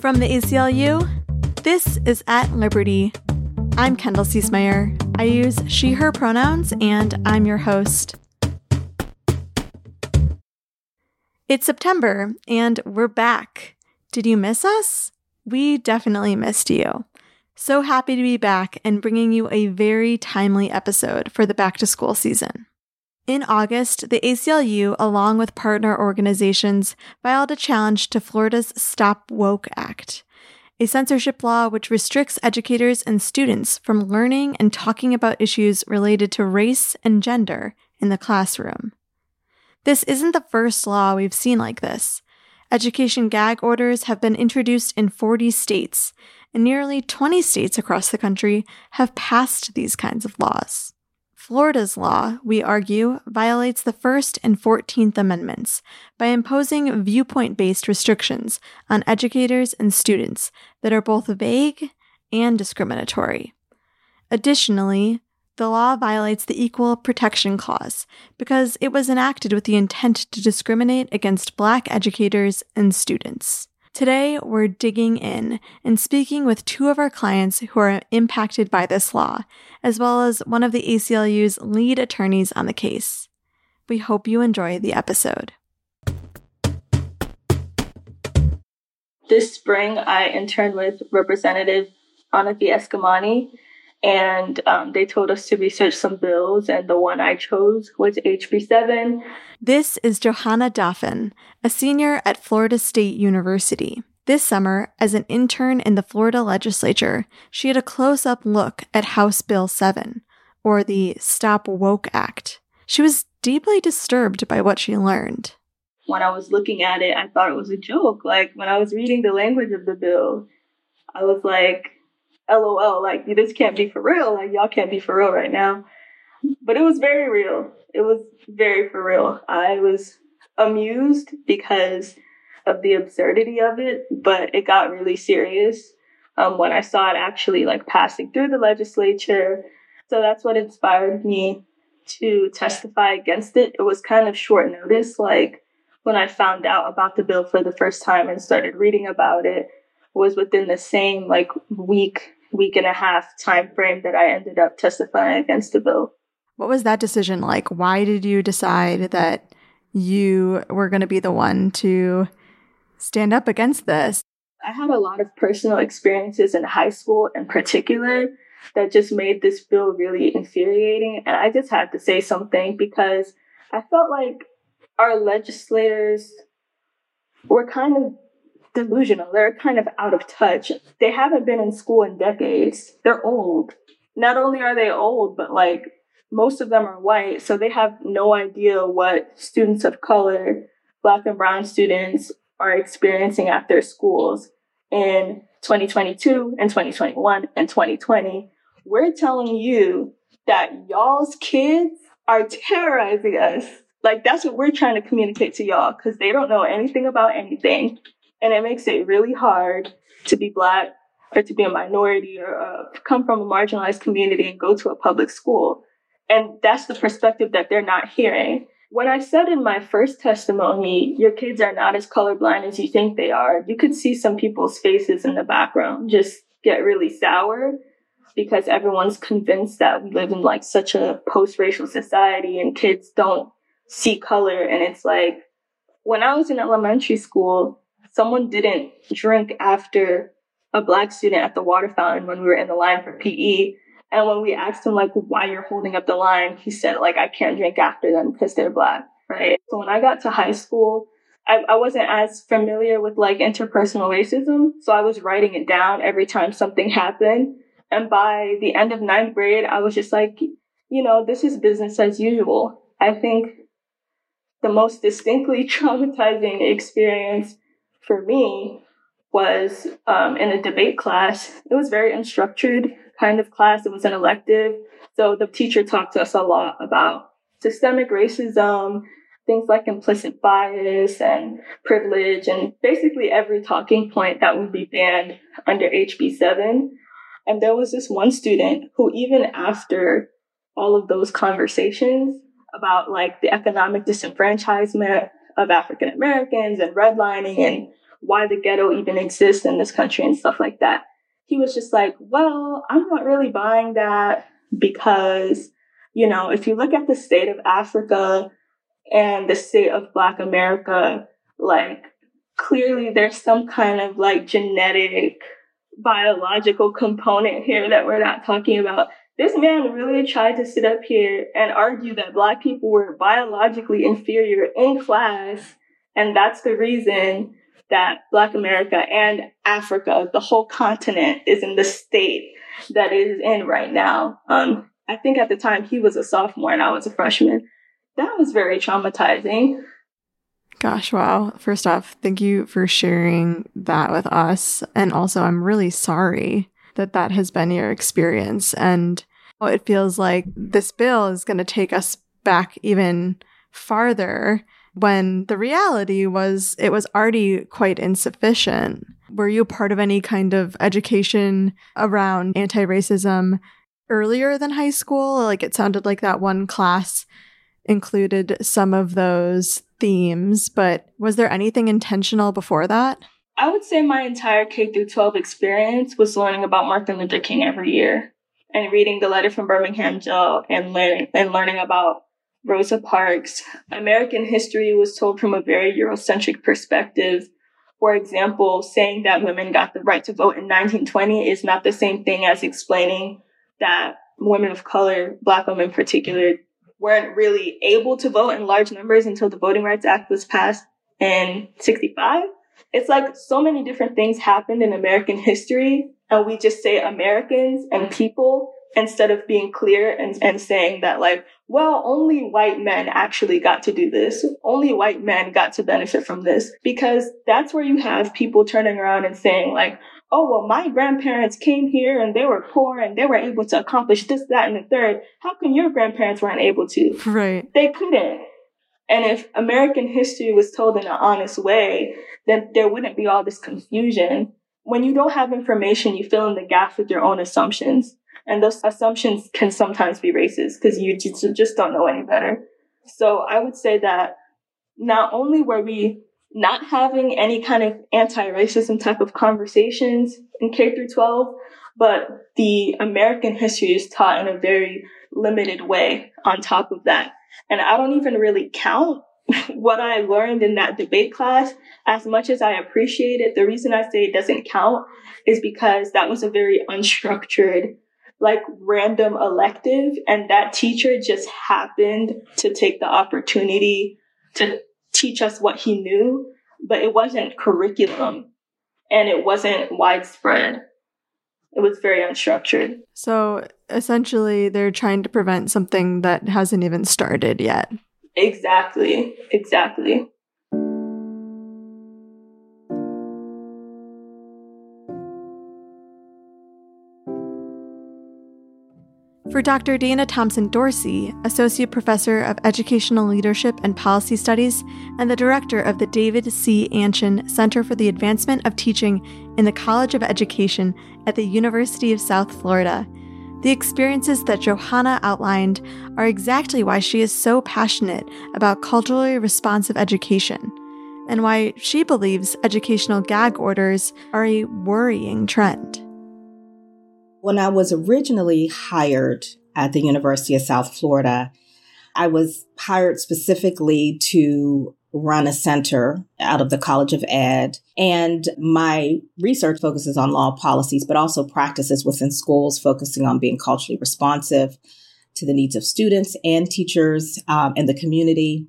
From the ACLU, this is At Liberty. I'm Kendall Ciesemier. I use she, her pronouns, and I'm your host. It's September, and we're back. Did you miss us? We definitely missed you. So happy to be back and bringing you a very timely episode for the back to school season. In August, the ACLU, along with partner organizations, filed a challenge to Florida's Stop Woke Act, a censorship law which restricts educators and students from learning and talking about issues related to race and gender in the classroom. This isn't the first law we've seen like this. Education gag orders have been introduced in 40 states, and nearly 20 states across the country have passed these kinds of laws. Florida's law, we argue, violates the First and Fourteenth Amendments by imposing viewpoint based restrictions on educators and students that are both vague and discriminatory. Additionally, the law violates the Equal Protection Clause because it was enacted with the intent to discriminate against Black educators and students. Today, we're digging in and speaking with two of our clients who are impacted by this law, as well as one of the ACLU's lead attorneys on the case. We hope you enjoy the episode. This spring, I interned with Representative Anna V. Eskamani, and um, they told us to research some bills, and the one I chose was HB7. This is Johanna Dauphin, a senior at Florida State University. This summer, as an intern in the Florida legislature, she had a close up look at House Bill 7, or the Stop Woke Act. She was deeply disturbed by what she learned. When I was looking at it, I thought it was a joke. Like, when I was reading the language of the bill, I was like, LOL, like this can't be for real. Like y'all can't be for real right now. But it was very real. It was very for real. I was amused because of the absurdity of it, but it got really serious um, when I saw it actually like passing through the legislature. So that's what inspired me to testify against it. It was kind of short notice. Like when I found out about the bill for the first time and started reading about it was within the same like week week and a half time frame that I ended up testifying against the bill. What was that decision like? Why did you decide that you were going to be the one to stand up against this? I had a lot of personal experiences in high school in particular that just made this bill really infuriating. And I just had to say something because I felt like our legislators were kind of delusional. They're kind of out of touch. They haven't been in school in decades. They're old. Not only are they old, but like most of them are white, so they have no idea what students of color, black and brown students are experiencing at their schools in 2022 and 2021 and 2020. We're telling you that y'all's kids are terrorizing us. Like that's what we're trying to communicate to y'all because they don't know anything about anything. And it makes it really hard to be black or to be a minority or uh, come from a marginalized community and go to a public school. And that's the perspective that they're not hearing. When I said in my first testimony, your kids are not as colorblind as you think they are, you could see some people's faces in the background just get really sour because everyone's convinced that we live in like such a post-racial society and kids don't see color. And it's like, when I was in elementary school, someone didn't drink after a black student at the water fountain when we were in the line for PE. And when we asked him like why you're holding up the line, he said like I can't drink after them because they're black. Right. So when I got to high school, I, I wasn't as familiar with like interpersonal racism. So I was writing it down every time something happened. And by the end of ninth grade, I was just like, you know, this is business as usual. I think the most distinctly traumatizing experience for me was um, in a debate class. It was very unstructured kind of class. It was an elective. So the teacher talked to us a lot about systemic racism, things like implicit bias and privilege, and basically every talking point that would be banned under HB7. And there was this one student who, even after all of those conversations about like the economic disenfranchisement of African Americans and redlining and why the ghetto even exists in this country and stuff like that. He was just like, well, I'm not really buying that because, you know, if you look at the state of Africa and the state of Black America, like clearly there's some kind of like genetic biological component here that we're not talking about. This man really tried to sit up here and argue that black people were biologically inferior in class. And that's the reason that Black America and Africa, the whole continent, is in the state that it is in right now. Um, I think at the time he was a sophomore and I was a freshman. That was very traumatizing. Gosh, wow. First off, thank you for sharing that with us. And also, I'm really sorry that that has been your experience. And it feels like this bill is going to take us back even farther when the reality was it was already quite insufficient. Were you part of any kind of education around anti racism earlier than high school? Like it sounded like that one class included some of those themes, but was there anything intentional before that? I would say my entire K through 12 experience was learning about Martin Luther King every year and reading the letter from Birmingham Jail and learning and learning about Rosa Parks. American history was told from a very Eurocentric perspective. For example, saying that women got the right to vote in 1920 is not the same thing as explaining that women of color, black women in particular, weren't really able to vote in large numbers until the Voting Rights Act was passed in 65. It's like so many different things happened in American history, and we just say Americans and mm. people instead of being clear and, and saying that like, well, only white men actually got to do this. Only white men got to benefit from this because that's where you have people turning around and saying like, oh, well, my grandparents came here and they were poor and they were able to accomplish this, that, and the third. How come your grandparents weren't able to? Right. They couldn't. And if American history was told in an honest way, then there wouldn't be all this confusion. When you don't have information, you fill in the gaps with your own assumptions. And those assumptions can sometimes be racist because you just don't know any better. So I would say that not only were we not having any kind of anti-racism type of conversations in K through 12, but the American history is taught in a very limited way on top of that. And I don't even really count what I learned in that debate class as much as I appreciate it. The reason I say it doesn't count is because that was a very unstructured, like random elective. And that teacher just happened to take the opportunity to teach us what he knew, but it wasn't curriculum and it wasn't widespread. It was very unstructured. So essentially, they're trying to prevent something that hasn't even started yet. Exactly. Exactly. For Dr. Dana Thompson Dorsey, Associate Professor of Educational Leadership and Policy Studies and the Director of the David C. Anchin Center for the Advancement of Teaching in the College of Education at the University of South Florida, the experiences that Johanna outlined are exactly why she is so passionate about culturally responsive education and why she believes educational gag orders are a worrying trend. When I was originally hired at the University of South Florida, I was hired specifically to run a center out of the College of Ed. And my research focuses on law policies, but also practices within schools, focusing on being culturally responsive to the needs of students and teachers um, and the community,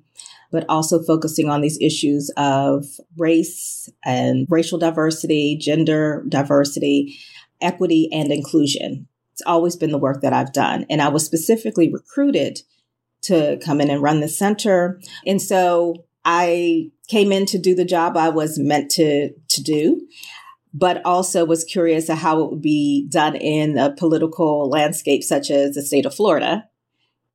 but also focusing on these issues of race and racial diversity, gender diversity, equity and inclusion. It's always been the work that I've done. And I was specifically recruited to come in and run the center. And so I came in to do the job I was meant to, to do, but also was curious of how it would be done in a political landscape such as the state of Florida,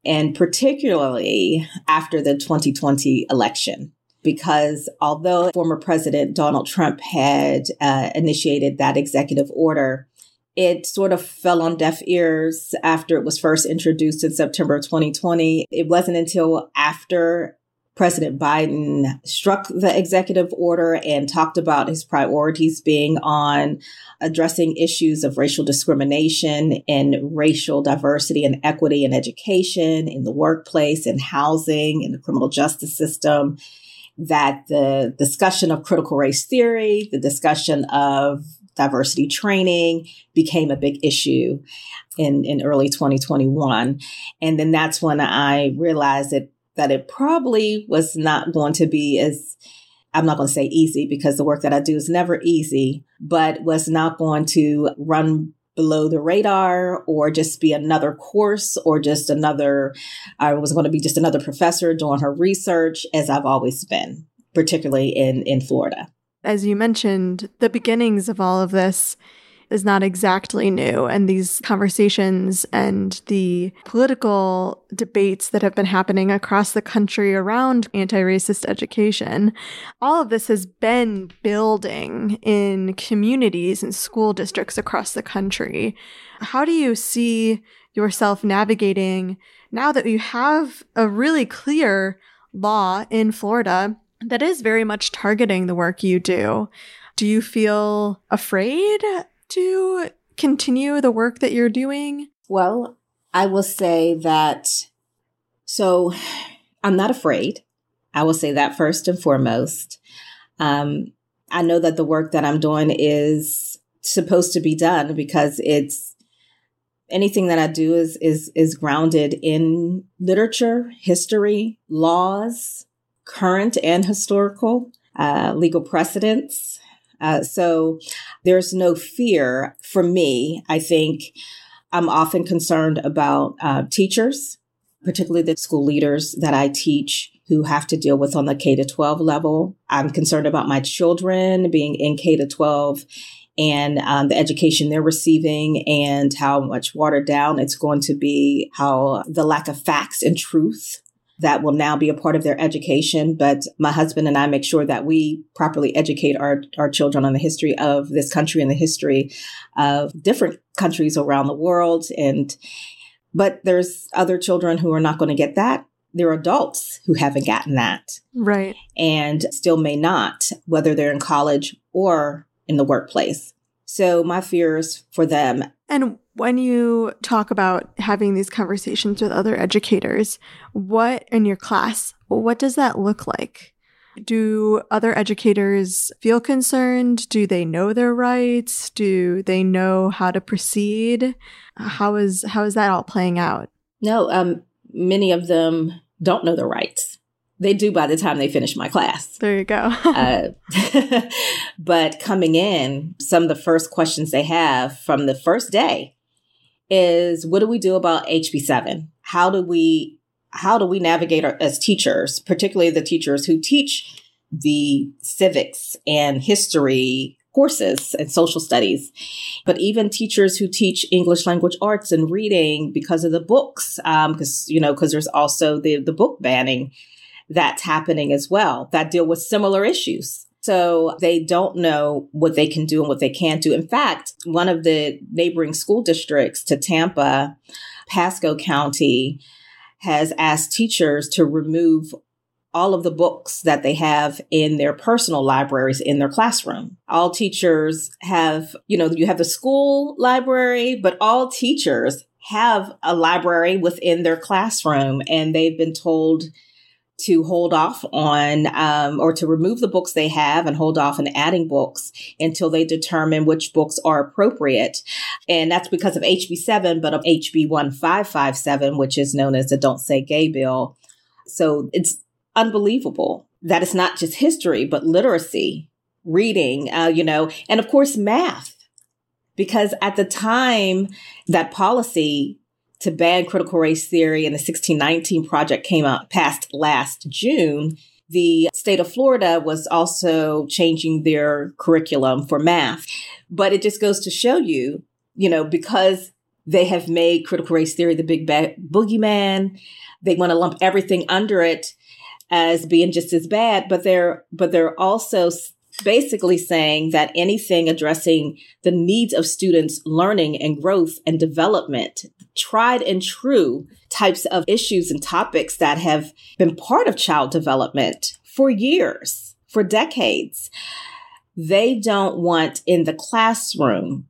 and particularly after the 2020 election because although former President Donald Trump had uh, initiated that executive order, it sort of fell on deaf ears after it was first introduced in September of 2020. It wasn't until after President Biden struck the executive order and talked about his priorities being on addressing issues of racial discrimination and racial diversity and equity in education, in the workplace, in housing, in the criminal justice system. That the discussion of critical race theory, the discussion of diversity training became a big issue in, in early 2021. And then that's when I realized that that it probably was not going to be as I'm not going to say easy because the work that I do is never easy, but was not going to run below the radar or just be another course or just another, I was going to be just another professor doing her research as I've always been, particularly in, in Florida. As you mentioned, the beginnings of all of this is not exactly new. And these conversations and the political debates that have been happening across the country around anti racist education, all of this has been building in communities and school districts across the country. How do you see yourself navigating now that you have a really clear law in Florida that is very much targeting the work you do? Do you feel afraid to continue the work that you're doing? Well, I will say that so I'm not afraid. I will say that first and foremost. Um, I know that the work that I'm doing is supposed to be done because it's anything that I do is is is grounded in literature, history, laws, current and historical, uh, legal precedents, uh, so there's no fear for me. I think I'm often concerned about uh, teachers, particularly the school leaders that I teach who have to deal with on the K to 12 level. I'm concerned about my children being in K to 12 and um, the education they're receiving and how much watered down it's going to be, how the lack of facts and truth that will now be a part of their education. But my husband and I make sure that we properly educate our, our children on the history of this country and the history of different countries around the world. And, but there's other children who are not going to get that. There are adults who haven't gotten that. Right. And still may not, whether they're in college or in the workplace. So my fears for them. And when you talk about having these conversations with other educators, what in your class, what does that look like? Do other educators feel concerned? Do they know their rights? Do they know how to proceed? How is how is that all playing out? No, um, many of them don't know their rights. They do by the time they finish my class. There you go. uh, but coming in, some of the first questions they have from the first day is what do we do about HB7? How do we how do we navigate our, as teachers, particularly the teachers who teach the civics and history courses and social studies, but even teachers who teach English language arts and reading because of the books, because um, you know, because there's also the the book banning that's happening as well that deal with similar issues. So they don't know what they can do and what they can't do. In fact, one of the neighboring school districts to Tampa, Pasco County, has asked teachers to remove all of the books that they have in their personal libraries in their classroom. All teachers have, you know, you have the school library, but all teachers have a library within their classroom and they've been told to hold off on um, or to remove the books they have and hold off on adding books until they determine which books are appropriate. And that's because of HB7, but of HB 1557, which is known as the Don't Say Gay bill. So it's unbelievable that it's not just history, but literacy, reading, uh, you know, and of course, math. Because at the time that policy to ban critical race theory and the 1619 project came out passed last June, the state of Florida was also changing their curriculum for math. But it just goes to show you, you know, because they have made critical race theory the big ba- boogeyman, they want to lump everything under it as being just as bad, but they're but they're also basically saying that anything addressing the needs of students' learning and growth and development, tried and true types of issues and topics that have been part of child development for years, for decades, they don't want in the classroom.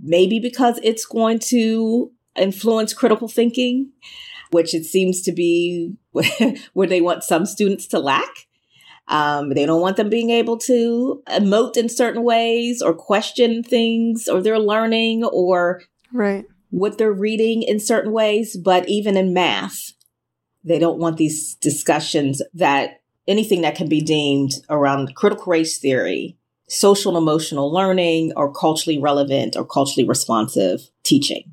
Maybe because it's going to influence critical thinking, which it seems to be where they want some students to lack. Um, they don't want them being able to emote in certain ways or question things or their learning or right. What they're reading in certain ways. But even in math, they don't want these discussions that anything that can be deemed around critical race theory, social and emotional learning, or culturally relevant or culturally responsive teaching.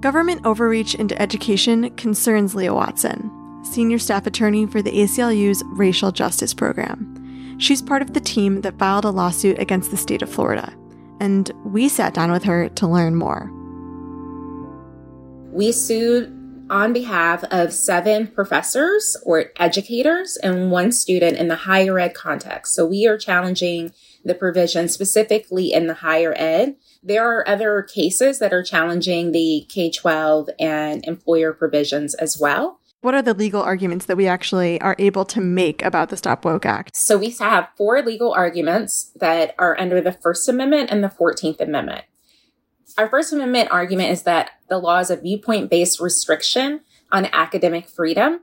Government overreach into education concerns Leah Watson, senior staff attorney for the ACLU's Racial Justice Program. She's part of the team that filed a lawsuit against the state of Florida, and we sat down with her to learn more. We sued on behalf of seven professors or educators and one student in the higher ed context. So we are challenging the provision specifically in the higher ed there are other cases that are challenging the K 12 and employer provisions as well. What are the legal arguments that we actually are able to make about the Stop Woke Act? So we have four legal arguments that are under the First Amendment and the 14th Amendment. Our First Amendment argument is that the law is a viewpoint based restriction on academic freedom.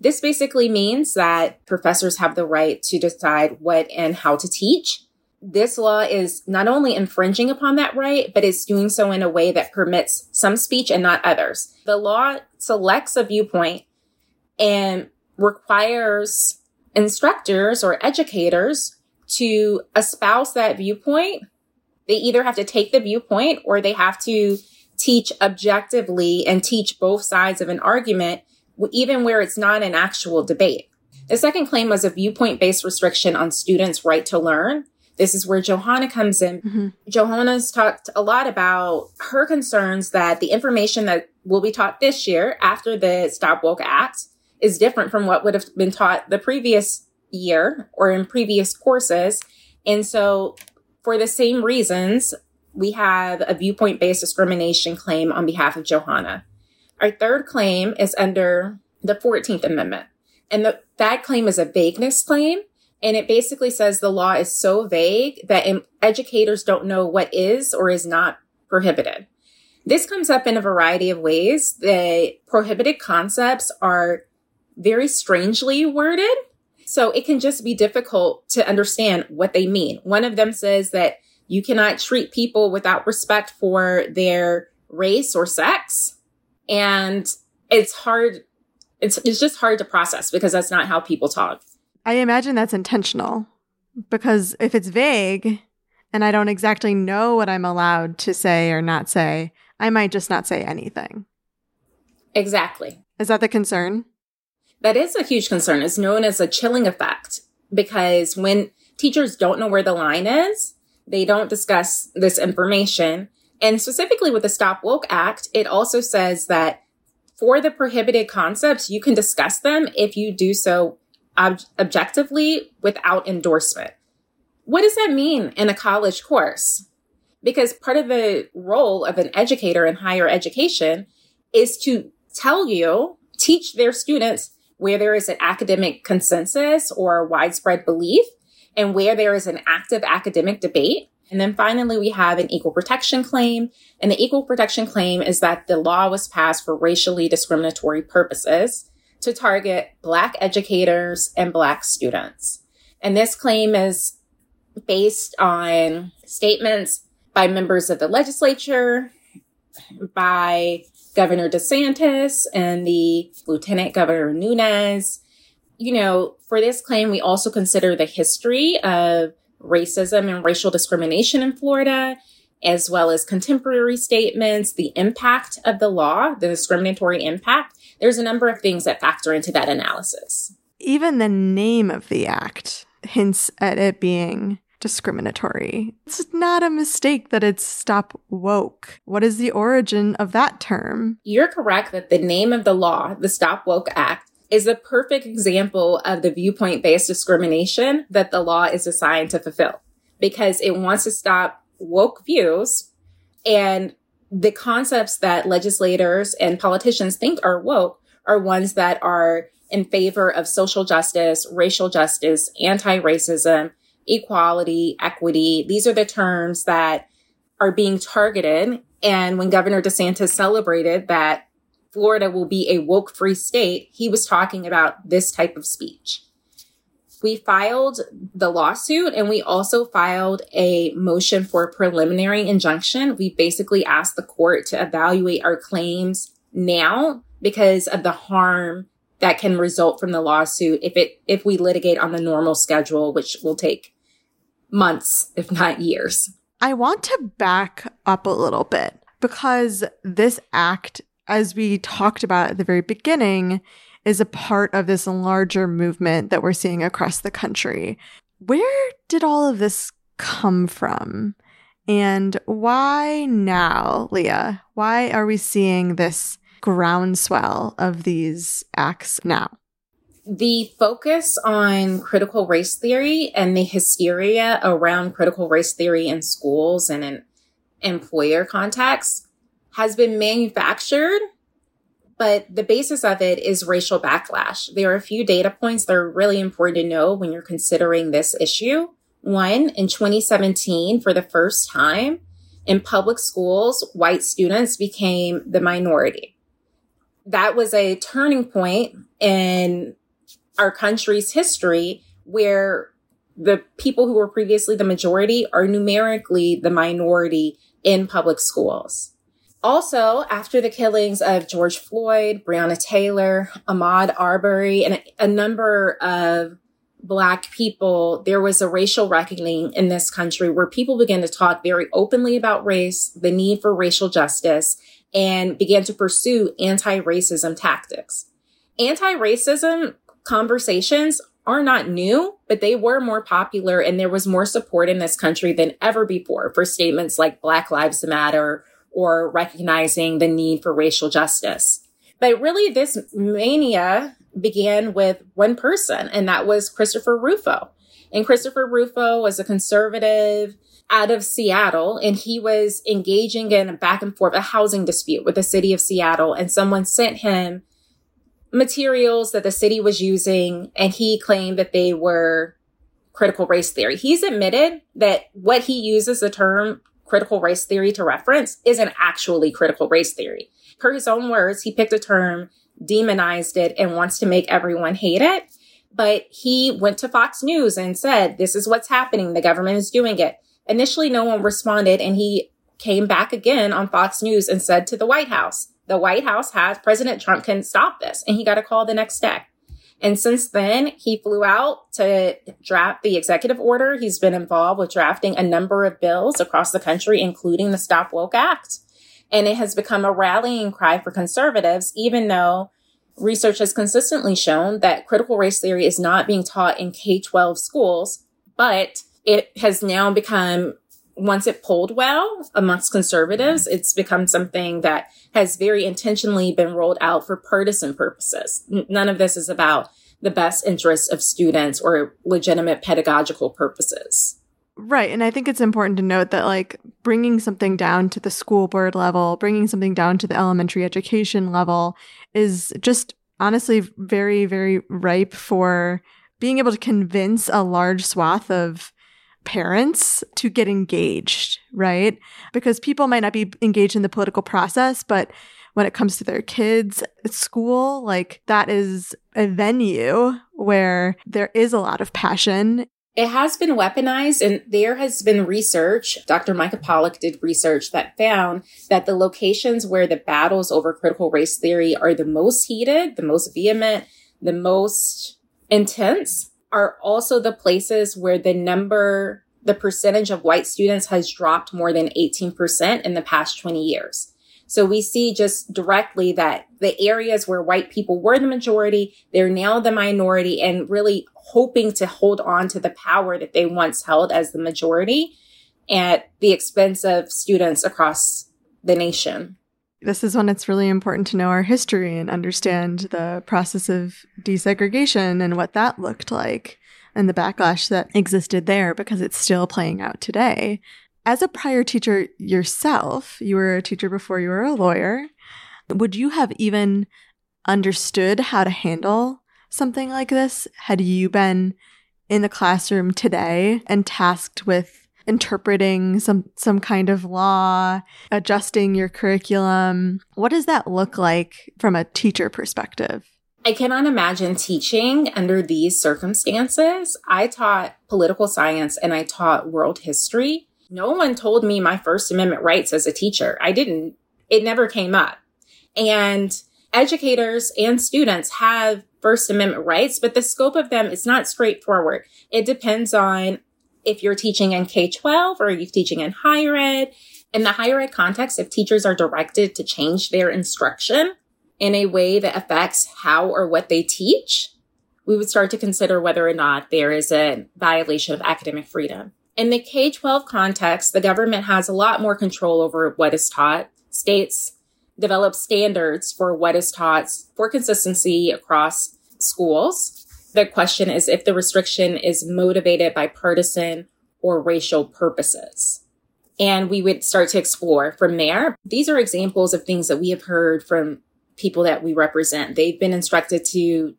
This basically means that professors have the right to decide what and how to teach this law is not only infringing upon that right, but it's doing so in a way that permits some speech and not others. The law selects a viewpoint and requires instructors or educators to espouse that viewpoint. They either have to take the viewpoint or they have to teach objectively and teach both sides of an argument, even where it's not an actual debate. The second claim was a viewpoint based restriction on students' right to learn. This is where Johanna comes in. Mm-hmm. Johanna's talked a lot about her concerns that the information that will be taught this year after the Stop Woke Act is different from what would have been taught the previous year or in previous courses. And so for the same reasons, we have a viewpoint based discrimination claim on behalf of Johanna. Our third claim is under the 14th Amendment. And the, that claim is a vagueness claim. And it basically says the law is so vague that educators don't know what is or is not prohibited. This comes up in a variety of ways. The prohibited concepts are very strangely worded. So it can just be difficult to understand what they mean. One of them says that you cannot treat people without respect for their race or sex. And it's hard. It's, it's just hard to process because that's not how people talk. I imagine that's intentional because if it's vague and I don't exactly know what I'm allowed to say or not say, I might just not say anything. Exactly. Is that the concern? That is a huge concern. It's known as a chilling effect because when teachers don't know where the line is, they don't discuss this information. And specifically with the Stop Woke Act, it also says that for the prohibited concepts, you can discuss them if you do so ob- objectively without endorsement. What does that mean in a college course? Because part of the role of an educator in higher education is to tell you, teach their students where there is an academic consensus or widespread belief and where there is an active academic debate. And then finally, we have an equal protection claim. And the equal protection claim is that the law was passed for racially discriminatory purposes to target Black educators and Black students. And this claim is based on statements by members of the legislature, by Governor DeSantis and the Lieutenant Governor Nuñez. You know, for this claim, we also consider the history of racism and racial discrimination in Florida, as well as contemporary statements, the impact of the law, the discriminatory impact, there's a number of things that factor into that analysis. Even the name of the act hints at it being discriminatory. It's not a mistake that it's stop woke. What is the origin of that term? You're correct that the name of the law, the Stop Woke Act, is a perfect example of the viewpoint based discrimination that the law is designed to fulfill because it wants to stop woke views and the concepts that legislators and politicians think are woke are ones that are in favor of social justice, racial justice, anti-racism, equality, equity. These are the terms that are being targeted. And when Governor DeSantis celebrated that Florida will be a woke free state, he was talking about this type of speech. We filed the lawsuit and we also filed a motion for preliminary injunction. We basically asked the court to evaluate our claims now because of the harm that can result from the lawsuit if it if we litigate on the normal schedule which will take months if not years. I want to back up a little bit because this act as we talked about at the very beginning is a part of this larger movement that we're seeing across the country. Where did all of this come from? And why now, Leah? Why are we seeing this groundswell of these acts now? The focus on critical race theory and the hysteria around critical race theory in schools and in employer contexts has been manufactured but the basis of it is racial backlash. There are a few data points that are really important to know when you're considering this issue. One, in 2017, for the first time in public schools, white students became the minority. That was a turning point in our country's history where the people who were previously the majority are numerically the minority in public schools. Also, after the killings of George Floyd, Breonna Taylor, Ahmaud Arbery, and a, number of Black people, there was a racial reckoning in this country where people began to talk very openly about race, the need for racial justice, and began to pursue anti racism tactics. Anti racism conversations are not new, but they were more popular and there was more support in this country than ever before for statements like Black Lives Matter or recognizing the need for racial justice. But really, this mania began with one person, and that was Christopher Rufo. And Christopher Rufo was a conservative out of Seattle, and he was engaging in a back and forth, a housing dispute with the city of Seattle. And someone sent him materials that the city was using, and he claimed that they were critical race theory. He's admitted that what he uses the term critical race theory to reference isn't actually critical race theory. Per his own words, he picked a term, demonized it, and wants to make everyone hate it. But he went to Fox News and said, this is what's happening. The government is doing it. Initially, no one responded and he came back again on Fox News and said to the White House, the White House has President Trump can stop this. And he got a call the next day. And since then, he flew out to draft the executive order. He's been involved with drafting a number of bills across the country, including the Stop Woke Act. And it has become a rallying cry for conservatives, even though research has consistently shown that critical race theory is not being taught in K 12 schools, but it has now become once it polled well amongst conservatives, mm-hmm. it's become something that has very intentionally been rolled out for partisan purposes. none of this is about the best interests of students or legitimate pedagogical purposes. Right. And I think it's important to note that, like, bringing something down to the school board level, bringing something down to the elementary education level is just honestly very, very ripe for being able to convince a large swath of parents to get engaged, right? Because people might not be engaged in the political process, but when it comes to their kids at school, like that is a venue where there is a lot of passion. It has been weaponized, and there has been research. Dr. Mica Pollock did research that found that the locations where the battles over critical race theory are the most heated, the most vehement, the most intense are also the places where the number, the percentage of white students has dropped more than 18% in the past 20 years. So we see just directly that the areas where white people were the majority, they're now the minority and really hoping to hold on to the power that they once held as the majority at the expense of students across the nation. This is when it's really important to know our history and understand the process of desegregation and what that looked like and the backlash that existed there because it's still playing out today. As a prior teacher yourself, you were a teacher before you were a lawyer. Would you have even understood how to handle something like this had you been in the classroom today and tasked with interpreting some some kind of law, adjusting your curriculum? What does that look like from a teacher perspective? I cannot imagine teaching under these circumstances. I taught political science and I taught world history. No one told me my First Amendment rights as a teacher. I didn't, it never came up. And educators and students have First Amendment rights, but the scope of them is not straightforward. It depends on if you're teaching in K 12 or you're teaching in higher ed. In the higher ed context, if teachers are directed to change their instruction, in a way that affects how or what they teach, we would start to consider whether or not there is a violation of academic freedom. In the K 12 context, the government has a lot more control over what is taught. States develop standards for what is taught for consistency across schools. The question is if the restriction is motivated by partisan or racial purposes. And we would start to explore from there. These are examples of things that we have heard from people that we represent. They've been instructed to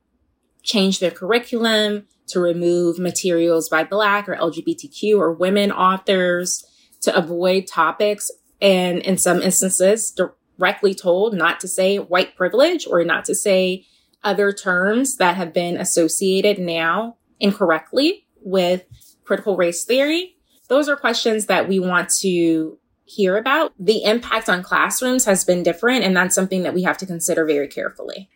change their curriculum, to remove materials by Black or LGBTQ or women authors, to avoid topics, and in some instances, directly told not to say white privilege or not to say other terms that have been associated now incorrectly with critical race theory. Those are questions that we want to hear about. The impact on classrooms has been different, and that's something that we have to consider very carefully.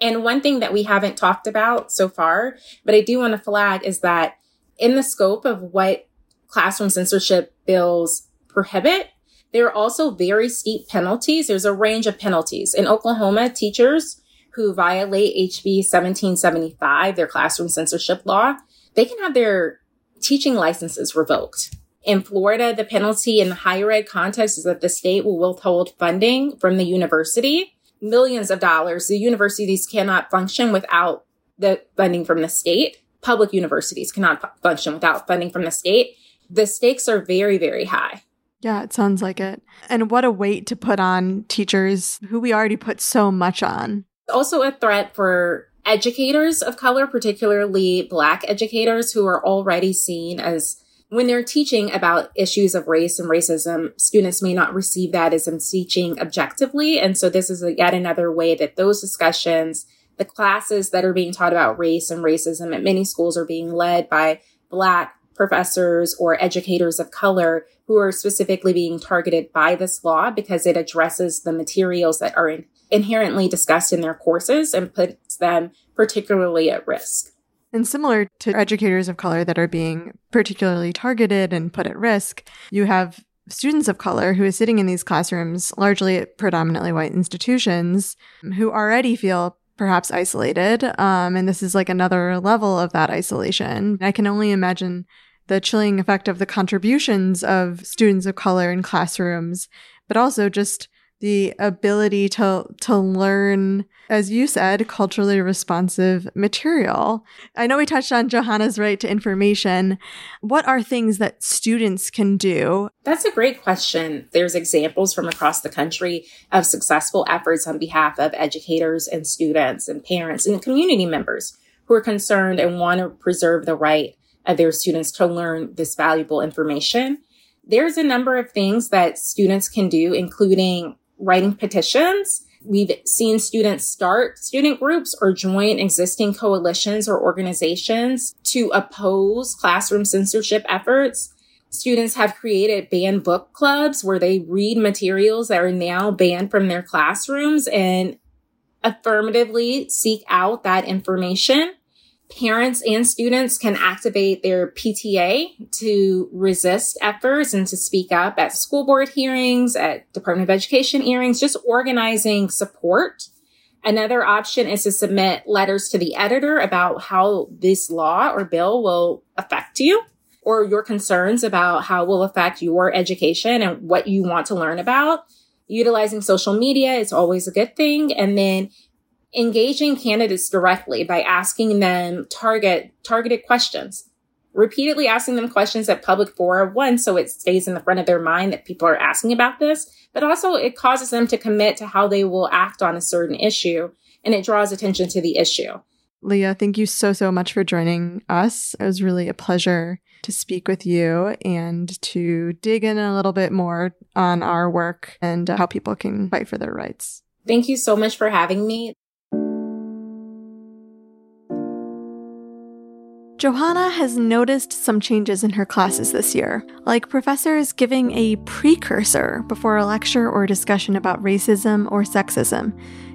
And one thing that we haven't talked about so far, but I do want to flag is that in the scope of what classroom censorship bills prohibit, there are also very steep penalties. There's a range of penalties. In Oklahoma, teachers who violate HB 1775, their classroom censorship law, they can have their teaching licenses revoked. In Florida, the penalty in the higher ed context is that the state will withhold funding from the university, millions of dollars. The universities cannot function without the funding from the state. Public universities cannot function without funding from the state. The stakes are very, very high. Yeah, it sounds like it. And what a weight to put on teachers who we already put so much on. Also, a threat for educators of color, particularly Black educators who are already seen as when they're teaching about issues of race and racism, students may not receive that as I'm teaching objectively. And so this is a, yet another way that those discussions, the classes that are being taught about race and racism at many schools are being led by Black professors or educators of color who are specifically being targeted by this law because it addresses the materials that are in, inherently discussed in their courses and puts them particularly at risk. And similar to educators of color that are being particularly targeted and put at risk, you have students of color who are sitting in these classrooms, largely at predominantly white institutions, who already feel perhaps isolated. Um, and this is like another level of that isolation. I can only imagine the chilling effect of the contributions of students of color in classrooms, but also just the ability to to learn as you said culturally responsive material. I know we touched on johanna's right to information. What are things that students can do? That's a great question. There's examples from across the country of successful efforts on behalf of educators and students and parents and community members who are concerned and want to preserve the right of their students to learn this valuable information. There's a number of things that students can do, including writing petitions. We've seen students start student groups or join existing coalitions or organizations to oppose classroom censorship efforts. Students have created banned book clubs where they read materials that are now banned from their classrooms and affirmatively seek out that information. Parents and students can activate their PTA to resist efforts and to speak up at school board hearings, at Department of Education hearings, just organizing support. Another option is to submit letters to the editor about how this law or bill will affect you or your concerns about how it will affect your education and what you want to learn about. Utilizing social media is always a good thing. And then engaging candidates directly by asking them target targeted questions. Repeatedly asking them questions at public fora one so it stays in the front of their mind that people are asking about this but also it causes them to commit to how they will act on a certain issue and it draws attention to the issue. Leah thank you so so much for joining us. It was really a pleasure to speak with you and to dig in a little bit more on our work and how people can fight for their rights. Thank you so much for having me Johanna has noticed some changes in her classes this year, like professors giving a precursor before a lecture or discussion about racism or sexism,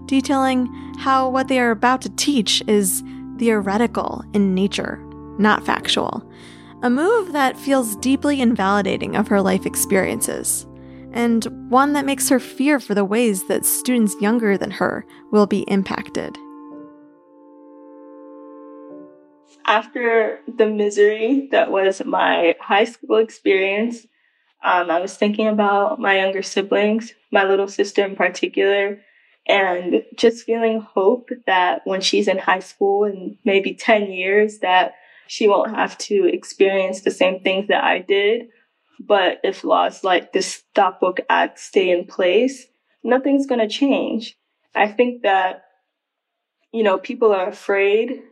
detailing how what they are about to teach is theoretical in nature, not factual. A move that feels deeply invalidating of her life experiences, and one that makes her fear for the ways that students younger than her will be impacted. After the misery that was my high school experience, um, I was thinking about my younger siblings, my little sister in particular, and just feeling hope that when she's in high school in maybe 10 years that she won't have to experience the same things that I did. But if laws like the Stop Woke Act stay in place, nothing's going to change. I think that, you know, people are afraid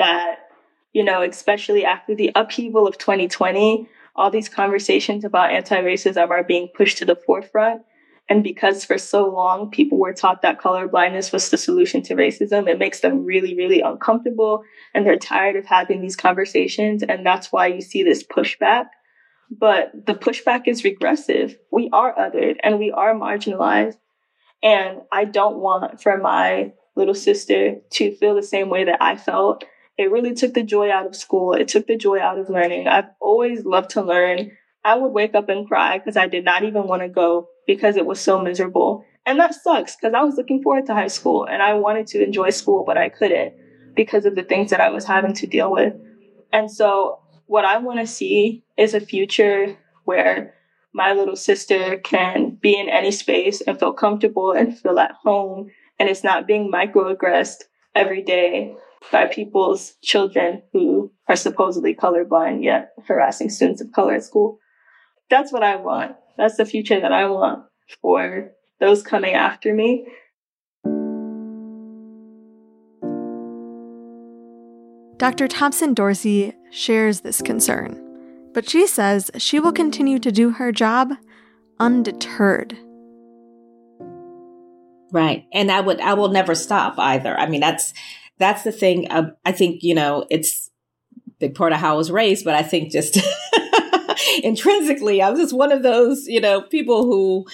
that you know, especially after the upheaval of 2020, all these conversations about anti-racism are being pushed to the forefront. And because for so long people were taught that color blindness was the solution to racism, it makes them really, really uncomfortable and they're tired of having these conversations. And that's why you see this pushback. But the pushback is regressive. We are othered and we are marginalized. And I don't want for my little sister to feel the same way that I felt it really took the joy out of school. It took the joy out of learning. I've always loved to learn. I would wake up and cry because I did not even want to go because it was so miserable. And that sucks because I was looking forward to high school and I wanted to enjoy school, but I couldn't because of the things that I was having to deal with. And so what I want to see is a future where my little sister can be in any space and feel comfortable and feel at home and it's not being microaggressed every day by people's children who are supposedly colorblind yet harassing students of color at school. That's what I want. That's the future that I want for those coming after me. Dr. Thompson Dorsey shares this concern, but she says she will continue to do her job undeterred. Right. And I would I will never stop either. I mean that's that's the thing. Uh, I think, you know, it's big part of how I was raised, but I think just intrinsically, I'm just one of those, you know, people who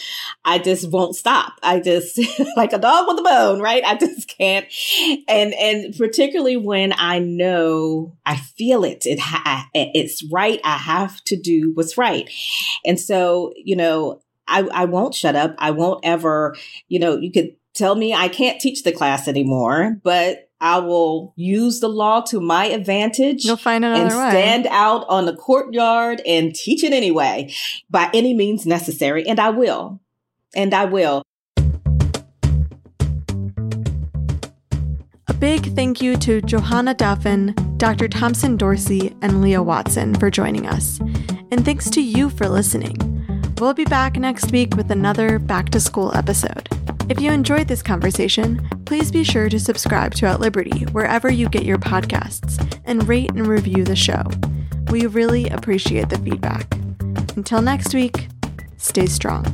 I just won't stop. I just like a dog with a bone, right? I just can't. And, and particularly when I know I feel it, it ha- it's right. I have to do what's right. And so, you know, I, I won't shut up. I won't ever, you know, you could tell me I can't teach the class anymore, but I will use the law to my advantage. You'll find another and way. stand out on the courtyard and teach it anyway by any means necessary. And I will. And I will. A big thank you to Johanna Duffin, Dr. Thompson Dorsey, and Leah Watson for joining us. And thanks to you for listening. We'll be back next week with another back to school episode. If you enjoyed this conversation, please be sure to subscribe to At Liberty wherever you get your podcasts and rate and review the show. We really appreciate the feedback. Until next week, stay strong.